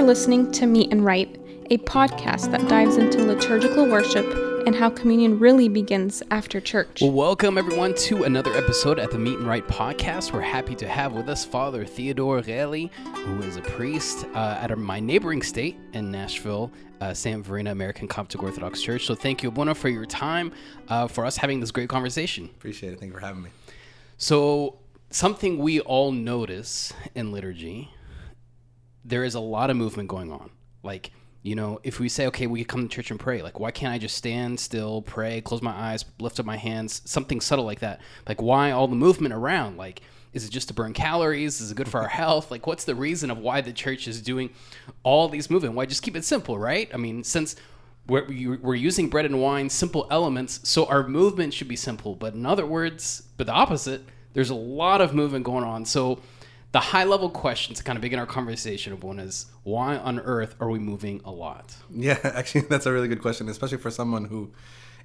are listening to Meet and Right, a podcast that dives into liturgical worship and how communion really begins after church. Well, welcome everyone to another episode at the Meet and Right podcast. We're happy to have with us Father Theodore Reli, who is a priest uh, at my neighboring state in Nashville, uh, St. Verena American Coptic Orthodox Church. So thank you, Abuna, for your time, uh, for us having this great conversation. Appreciate it. Thank you for having me. So, something we all notice in liturgy, there is a lot of movement going on. Like, you know, if we say, okay, we come to church and pray, like, why can't I just stand still, pray, close my eyes, lift up my hands, something subtle like that? Like, why all the movement around? Like, is it just to burn calories? Is it good for our health? Like, what's the reason of why the church is doing all these movement? Why just keep it simple, right? I mean, since we're, we're using bread and wine, simple elements, so our movement should be simple. But in other words, but the opposite, there's a lot of movement going on. So, the high level question to kind of begin our conversation of one is why on earth are we moving a lot? Yeah, actually, that's a really good question, especially for someone who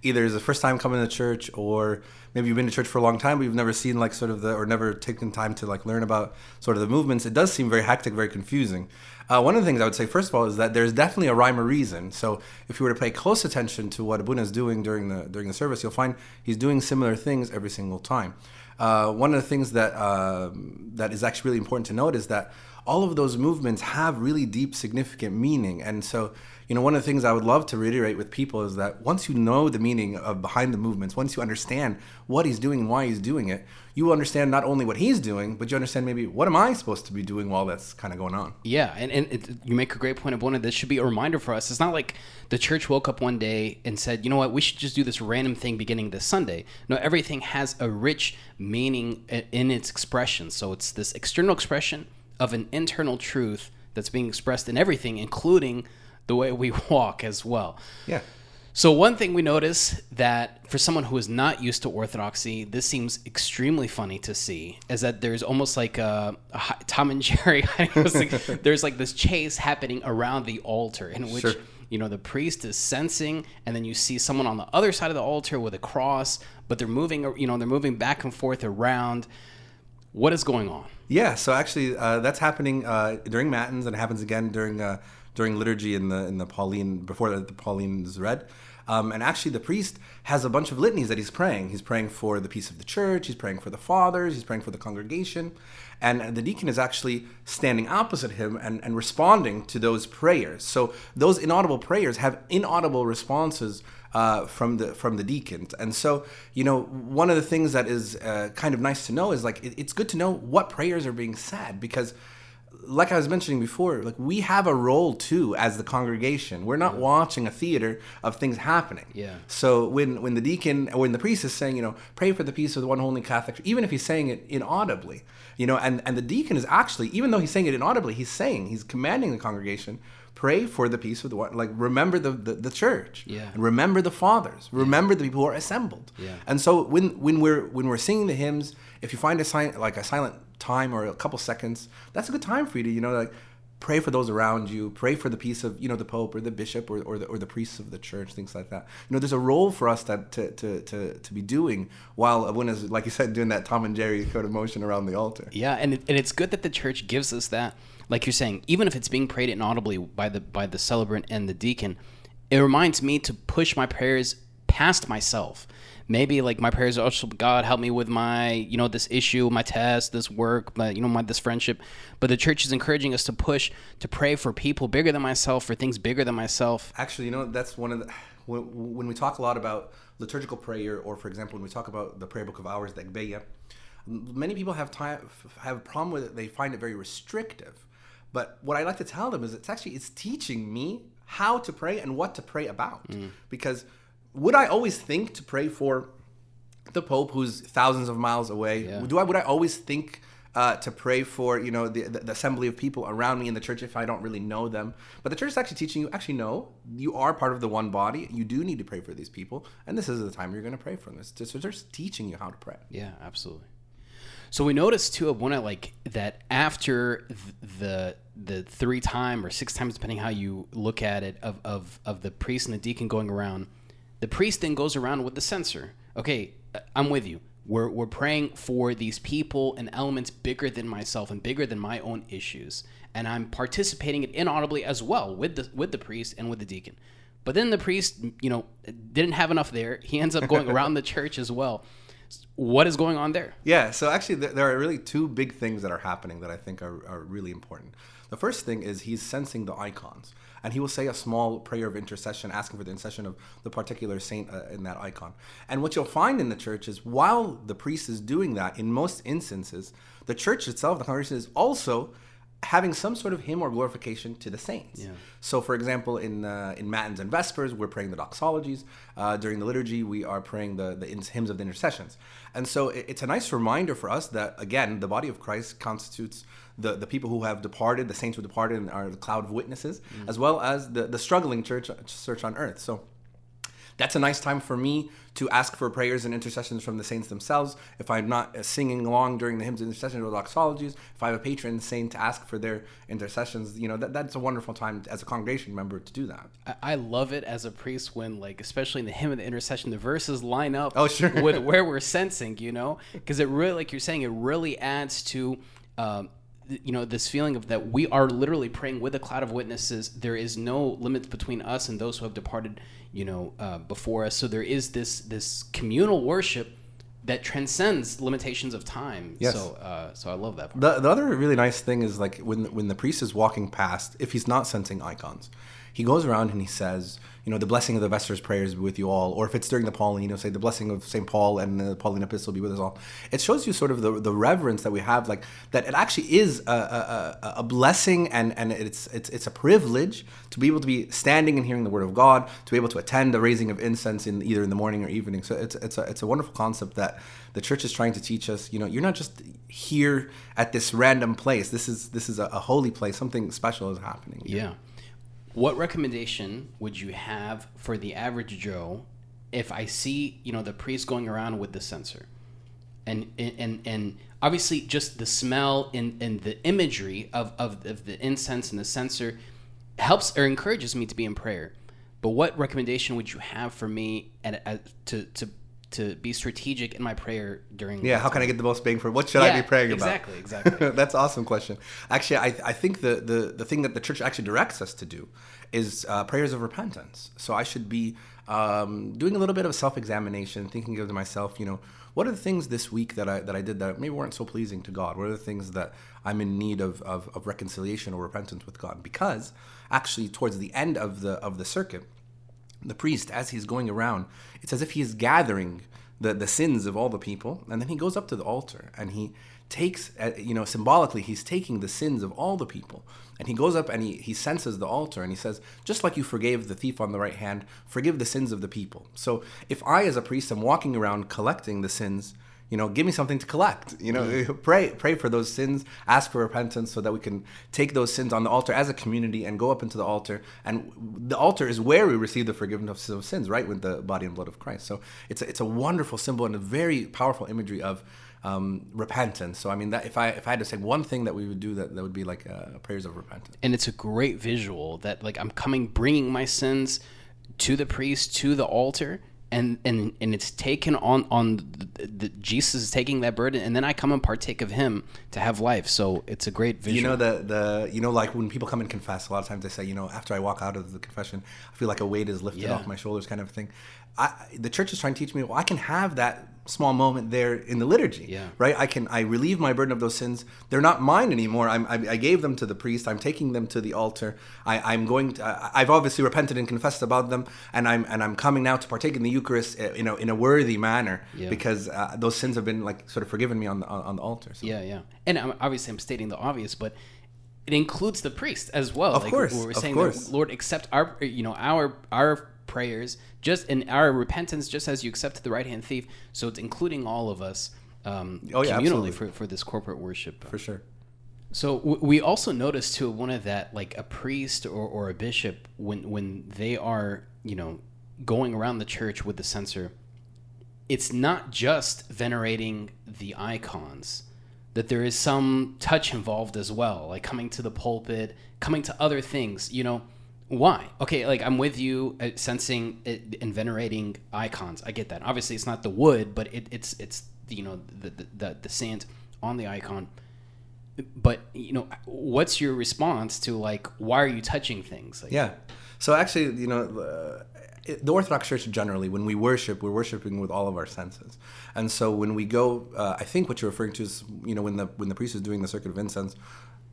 either is the first time coming to church or maybe you've been to church for a long time but you've never seen like sort of the or never taken time to like learn about sort of the movements it does seem very hectic very confusing. Uh, one of the things i would say first of all is that there's definitely a rhyme or reason. So if you were to pay close attention to what abuna is doing during the during the service you'll find he's doing similar things every single time uh, one of the things that uh, that is actually really important to note is that all of those movements have really deep, significant meaning. And so, you know, one of the things I would love to reiterate with people is that once you know the meaning of behind the movements, once you understand what he's doing and why he's doing it, you understand not only what he's doing, but you understand maybe what am I supposed to be doing while that's kind of going on. Yeah, and, and it, you make a great point of this should be a reminder for us. It's not like the church woke up one day and said, you know what, we should just do this random thing beginning this Sunday. No, everything has a rich meaning in its expression. So it's this external expression of an internal truth that's being expressed in everything, including the way we walk as well. Yeah. So one thing we notice that for someone who is not used to orthodoxy, this seems extremely funny to see, is that there's almost like a, a Tom and Jerry. there's like this chase happening around the altar in which. Sure. You know, the priest is censing, and then you see someone on the other side of the altar with a cross, but they're moving, you know, they're moving back and forth around. What is going on? Yeah, so actually, uh, that's happening uh, during matins, and it happens again during uh, during liturgy in the in the Pauline before the, the Pauline is read. Um, and actually, the priest has a bunch of litanies that he's praying. He's praying for the peace of the church. He's praying for the fathers. He's praying for the congregation. And the deacon is actually standing opposite him and, and responding to those prayers. So those inaudible prayers have inaudible responses uh, from the from the deacons. And so, you know, one of the things that is uh, kind of nice to know is like it, it's good to know what prayers are being said because like I was mentioning before, like we have a role too as the congregation. We're not yeah. watching a theater of things happening. Yeah. So when when the deacon or when the priest is saying, you know, pray for the peace of the one holy Catholic, even if he's saying it inaudibly, you know, and and the deacon is actually, even though he's saying it inaudibly, he's saying he's commanding the congregation pray for the peace of the one like remember the, the, the church yeah and remember the fathers remember yeah. the people who are assembled yeah and so when when we're when we're singing the hymns if you find a sign like a silent time or a couple seconds that's a good time for you to you know like pray for those around you pray for the peace of you know the pope or the bishop or, or the or the priests of the church things like that. You know there's a role for us that to to to, to be doing while when is like you said doing that tom and jerry kind of motion around the altar. Yeah and, and it's good that the church gives us that. Like you're saying, even if it's being prayed inaudibly by the by the celebrant and the deacon, it reminds me to push my prayers past myself. Maybe like my prayers are also God help me with my you know this issue, my test, this work, my, you know my this friendship. But the church is encouraging us to push to pray for people bigger than myself, for things bigger than myself. Actually, you know that's one of the when, when we talk a lot about liturgical prayer, or for example, when we talk about the prayer book of hours, the Agpeya, many people have time have a problem with it. They find it very restrictive but what I like to tell them is it's actually it's teaching me how to pray and what to pray about. Mm. Because would I always think to pray for the Pope who's thousands of miles away? Yeah. Do I would I always think uh, to pray for you know the, the, assembly of people around me in the church if I don't really know them. But the church is actually teaching you actually no, you are part of the one body. You do need to pray for these people, and this is the time you're going to pray for them. So they're just teaching you how to pray. Yeah, absolutely. So we noticed too of one of like that after the the three time or six times depending how you look at it of, of of the priest and the deacon going around, the priest then goes around with the censer. Okay, uh, I'm with you. We're, we're praying for these people and elements bigger than myself and bigger than my own issues. And I'm participating inaudibly as well with the with the priest and with the deacon. But then the priest, you know, didn't have enough there. He ends up going around the church as well. What is going on there? Yeah, so actually, there are really two big things that are happening that I think are, are really important. The first thing is he's censing the icons, and he will say a small prayer of intercession, asking for the intercession of the particular saint uh, in that icon. And what you'll find in the church is while the priest is doing that, in most instances, the church itself, the congregation, is also having some sort of hymn or glorification to the saints. Yeah. So, for example, in uh, in matins and vespers, we're praying the doxologies. Uh, during the liturgy, we are praying the the hymns of the intercessions. And so, it, it's a nice reminder for us that again, the body of Christ constitutes the, the people who have departed, the saints who departed, and are the cloud of witnesses, Mm. as well as the the struggling church church on earth. So that's a nice time for me to ask for prayers and intercessions from the saints themselves. If I'm not uh, singing along during the hymns and intercession or doxologies, if I have a patron saint to ask for their intercessions, you know, that, that's a wonderful time as a congregation member to do that. I- I love it as a priest when, like, especially in the hymn of the intercession, the verses line up Oh, sure. with where we're censing, you know, because it really, like you're saying, it really adds to, um, you know, this feeling of that we are literally praying with a cloud of witnesses. There is no limits between us and those who have departed, you know, uh, before us. So there is this this communal worship that transcends limitations of time. Yes. So, uh, so I love that. Part. The, the other really nice thing is like when when the priest is walking past, if he's not censing icons, he goes around and he says, you know, the blessing of the Vespers prayers be with you all. Or if it's during the Pauline, you know, say the blessing of St. Paul and the Pauline epistle be with us all. It shows you sort of the, the reverence that we have, like that it actually is a, a, a- blessing and, and it's, it's, it's a privilege to be able to be standing and hearing the word of God, to be able to attend the raising of incense in either in the morning or evening. So it's, it's, a, it's a wonderful concept that the church is trying to teach us. You know, you're not just here at this random place. This is, this is a, a holy place. Something special is happening. Yeah. What recommendation would you have for the average Joe if I see, you know, the priest going around with the censer? And and and obviously just the smell and, and the imagery of, of, of the incense and the censer helps or encourages me to be in prayer. But what recommendation would you have for me and uh, to to to be strategic in my prayer during Yeah, how can I get the most bang for what should I be praying exactly, about? exactly. Exactly. That's an awesome question. Actually, I, I think the, the, the thing that the church actually directs us to do is uh, prayers of repentance. So I should be um, doing a little bit of self examination, thinking of to myself, you know, what are the things this week that I, that I did that maybe weren't so pleasing to God? What are the things that I'm in need of, of, of reconciliation or repentance with God? Because actually, towards the end of the, of the circuit, the priest, as he's going around, it's as if he is gathering the, the sins of all the people, and then he goes up to the altar and he takes, uh, you know, symbolically, he's taking the sins of all the people. And he goes up and he, he censes the altar and he says, just like you forgave the thief on the right hand, forgive the sins of the people. So if I, as a priest, am walking around collecting the sins, you know, give me something to collect. You know, pray pray for those sins, ask for repentance, so that we can take those sins on the altar as a community and go up into the altar. And the altar is where we receive the forgiveness of sins, right, with the body and blood of Christ. So it's a, it's a wonderful symbol and a very powerful imagery of um, repentance. So I mean, that if I if I had to say one thing that we would do, that that would be like uh, prayers of repentance. and it's a great visual that like I'm coming bringing my sins to the priest to the altar and and and it's taken on on the, the Jesus is taking that burden and then I come and partake of him to have life so it's a great vision. You know the the you know like when people come and confess, a lot of times they say, you know, after I walk out of the confession, I feel like a weight is lifted Yeah. off my shoulders, kind of thing. I, the church is trying to teach me, well, I can have that small moment there in the liturgy, Yeah. right? I can I relieve my burden of those sins. They're not mine anymore. I'm, I, I gave them to the priest. I'm taking them to the altar. I, I'm going. To, I, I've obviously repented and confessed about them, and I'm and I'm coming now to partake in the Eucharist, you know, in a worthy manner Yeah. because uh, those sins have been like sort of forgiven me on the on, the altar. So. yeah yeah and I'm, obviously I'm stating the obvious but it includes the priest as well Of course, we're of saying course. that Lord accept our you know our our prayers just in our repentance just as you accepted the right hand thief so it's including all of us um, Oh, yeah, communally absolutely. for, for this corporate worship for sure. So w- we also notice too one of that like a priest or, or a bishop when when they are you know going around the church with the censer, it's not just venerating the icons, that there is some touch involved as well, like coming to the pulpit, coming to other things. You know, why? Okay, like I'm with you, uh, censing it and venerating icons. I get that. Obviously, it's not the wood, but it, it's it's you know the the, the, the sand on the icon but you know what's your response to like why are you touching things like, Yeah. So actually, you know, uh, the Orthodox Church generally, when we worship, we're worshiping with all of our senses. And so when we go, uh, I think what you're referring to is, you know, when the when the priest is doing the circuit of incense,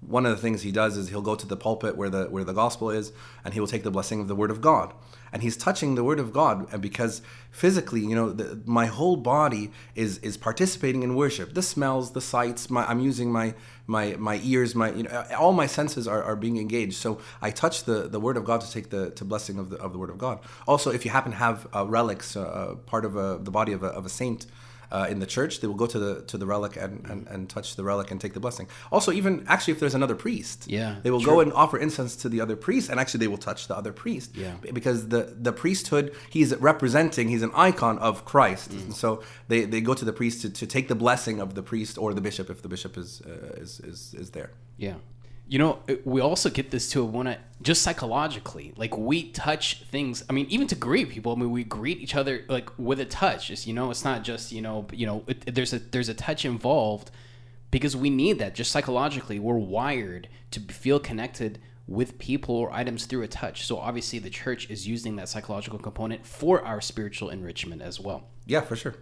one of the things he does is he'll go to the pulpit where the where the gospel is, and he will take the blessing of the word of God, and he's touching the word of God, and because physically, you know, the, my whole body is is participating in worship. The smells, the sights, my I'm using my my my ears, my you know, all my senses are, are being engaged. So I touch the, the word of God to take the to blessing of the of the word of God. Also, if you happen to have uh, relics, uh, part of a, the body of a, of a saint. Uh, in the church, they will go to the to the relic and, and, and touch the relic and take the blessing. Also, even actually, if there's another priest, Yeah, they will true. go and offer incense to the other priest, and actually, they will touch the other priest. Yeah. Because the the priesthood he's representing, he's an icon of Christ, Mm. and so they, they go to the priest to, to take the blessing of the priest or the bishop if the bishop is uh, is, is is there. Yeah. You know, we also get this too when I just psychologically, like we touch things. I mean, even to greet people. I mean, we greet each other like with a touch. It's, you know, it's not just you know, you know, it, there's a there's a touch involved because we need that. Just psychologically, we're wired to feel connected with people or items through a touch. So obviously, the church is using that psychological component for our spiritual enrichment as well. Yeah, for sure.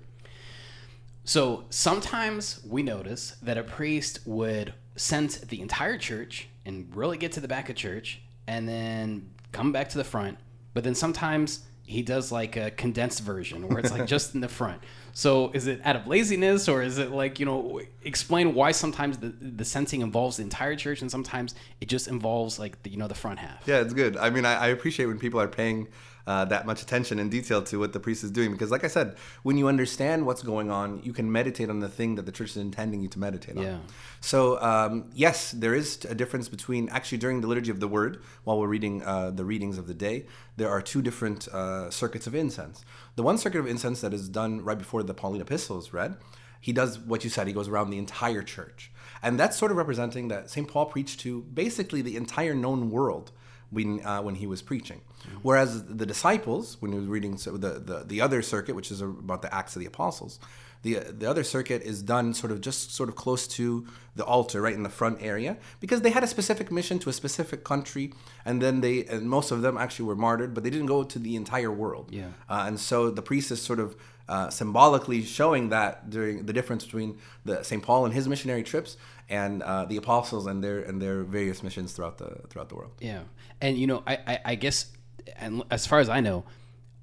So sometimes we notice that a priest would cense the entire church and really get to the back of church and then come back to the front. But then sometimes he does like a condensed version where it's like just in the front. So is it out of laziness or is it like, you know, explain why sometimes the, the censing involves the entire church and sometimes it just involves like the, you know, the front half. Yeah, it's good. I mean, I, I appreciate when people are paying uh, that much attention and detail to what the priest is doing because, like I said, when you understand what's going on, you can meditate on the thing that the church is intending you to meditate on. Yeah. So, um, yes, there is a difference between actually during the liturgy of the word, while we're reading uh, the readings of the day, there are two different uh, circuits of incense. The one circuit of incense that is done right before the Pauline epistle is read, he does what you said, he goes around the entire church. And that's sort of representing that St. Paul preached to basically the entire known world when uh, when he was preaching. Whereas the disciples, when he was reading so the, the the other circuit, which is about the Acts of the Apostles, the the other circuit is done sort of just sort of close to the altar, right in the front area, because they had a specific mission to a specific country, and then they and most of them actually were martyred, but they didn't go to the entire world. Yeah. Uh, and so the priest is sort of uh, symbolically showing that during the difference between the St. Paul and his missionary trips and uh, the apostles and their and their various missions throughout the throughout the world. Yeah, and you know, I, I, I guess, and as far as I know,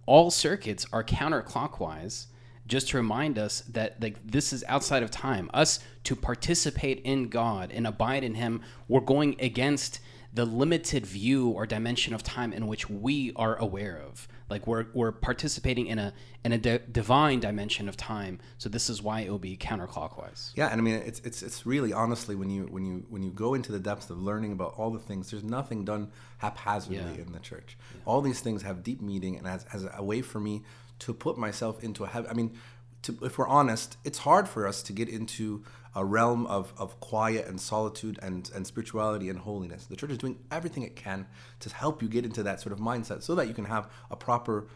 all circuits are counterclockwise, just to remind us that like this is outside of time. Us to participate in God and abide in Him, we're going against the limited view or dimension of time in which we are aware of. Like we're we're participating in a in a di- divine dimension of time. So this is why it will be counterclockwise. Yeah, and I mean it's it's it's really honestly when you when you when you go into the depths of learning about all the things, there's nothing done haphazardly Yeah. in the church. All these things have deep meaning, and as, as a way for me to put myself into a. I mean, to, if we're honest, it's hard for us to get into a realm of, of quiet and solitude and, and spirituality and holiness. The church is doing everything it can to help you get into that sort of mindset so that you can have a proper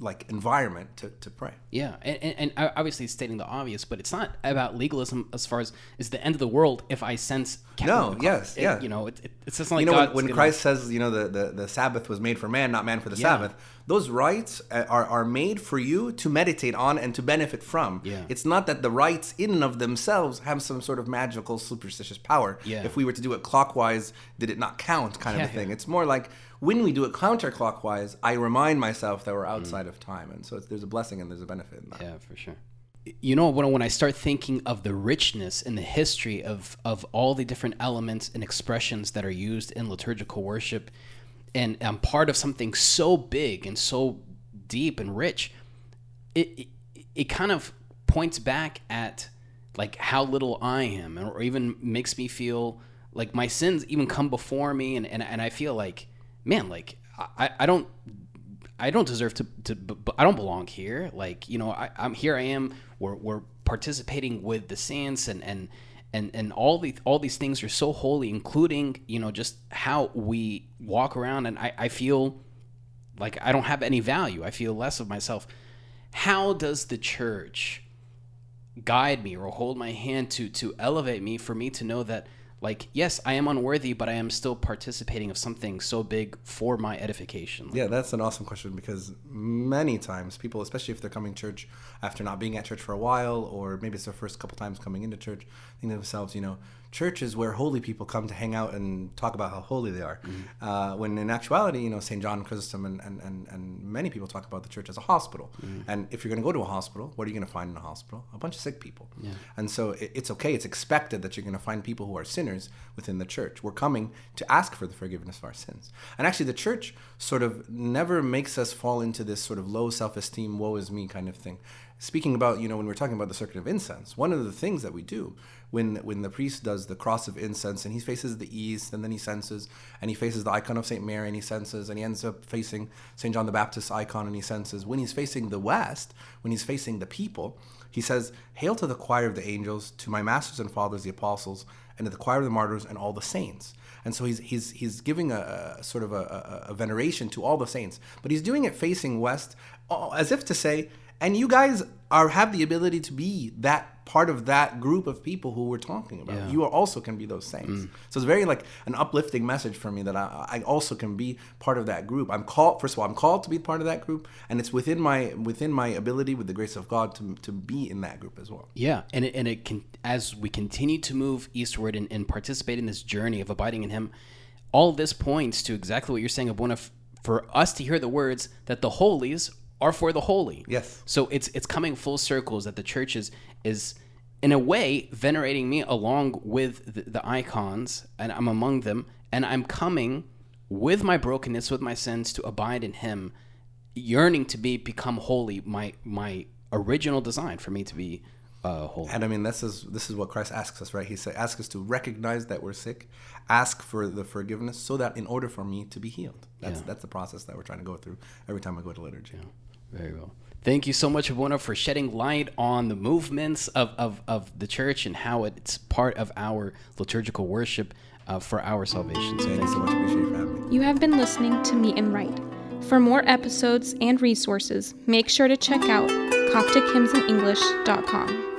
like environment to, to pray. Yeah, and, and, and obviously it's stating the obvious, but it's not about legalism as far as is the end of the world if I sense. No, yes, it- yeah. You know, it, it, it's just like you know God's when, when christ says you know the, the, the sabbath was made for man not man for the Yeah. sabbath those rites uh, are, are made for you to meditate on and to benefit from Yeah. it's not that the rites in and of themselves have some sort of magical superstitious power Yeah. if we were to do it clockwise did it not count kind of a thing yeah. it's more like when we do it counterclockwise i remind myself that we're Mm. outside of time and so it's, there's a blessing and there's a benefit in that Yeah, for sure. You know, when, when I start thinking of the richness and the history of, of all the different elements and expressions that are used in liturgical worship, and I'm part of something so big and so deep and rich, it, it, it kind of points back at like how little I am, or even makes me feel like my sins even come before me, and, and, and I feel like, man, like I, I don't I don't deserve to, to I don't belong here. Like, you know, I, I'm here. I am. We're, we're participating with the saints and, and, and, and all the, all these things are so holy, including, you know, just how we walk around. And I, I feel like I don't have any value. I feel less of myself. How does the church guide me or hold my hand to to elevate me for me to know that like yes i am unworthy but i am still participating of something so big for my edification. Yeah, that's an awesome question because many times people, especially if they're coming church after not being at church for a while, or maybe it's their first couple times coming into church, think to themselves, you know, church is where holy people come to hang out and talk about how holy they are. Uh, when in actuality, you know, St. John Chrysostom and, and, and, and many people talk about the church as a hospital. And if you're going to go to a hospital, what are you going to find in a hospital? A bunch of sick people. And so it, it's okay, it's expected that you're going to find people who are sinners within the church. We're coming to ask for the forgiveness of our sins. And actually, the church sort of never makes us fall into this sort of low self esteem, woe is me kind of thing. Speaking about, you know, when we're talking about the circuit of incense, one of the things that we do when when the priest does the cross of incense and he faces the east and then he censes and he faces the icon of St. Mary and he censes and he ends up facing St. John the Baptist icon and he censes when he's facing the west, when he's facing the people, he says, Hail to the choir of the angels, to my masters and fathers, the apostles, and to the choir of the martyrs and all the saints. And so he's he's he's giving a, a sort of a, a, a veneration to all the saints, but he's doing it facing west, as if to say, and you guys are have the ability to be that part of that group of people who we're talking about. Yeah. You are also can be those saints. Mm. So it's very like an uplifting message for me that I, I also can be part of that group. I'm called first of all, I'm called to be part of that group, and it's within my within my ability with the grace of God to to be in that group as well. Yeah, and it, and it can as we continue to move eastward and, and participate in this journey of abiding in Him, all this points to exactly what you're saying, Abuna, for us to hear the words that the holies are for the holy. Yes. So it's it's coming full circles that the church is is in a way venerating me along with the, the icons, and I'm among them, and I'm coming with my brokenness, with my sins, to abide in Him, yearning to be become holy. My my original design for me to be uh, holy. And I mean, this is this is what Christ asks us, right? He said, "Ask us to recognize that we're sick, ask for the forgiveness, so that in order for me to be healed." That's Yeah. that's the process that we're trying to go through every time I go to liturgy. Very well. Thank you so much, Abuna, for shedding light on the movements of, of, of the church and how it's part of our liturgical worship uh, for our salvation. So Thank thank you so much. Appreciate you for having me. You have been listening to Meet and Right. For more episodes and resources, make sure to check out CopticHymnsInEnglish.com.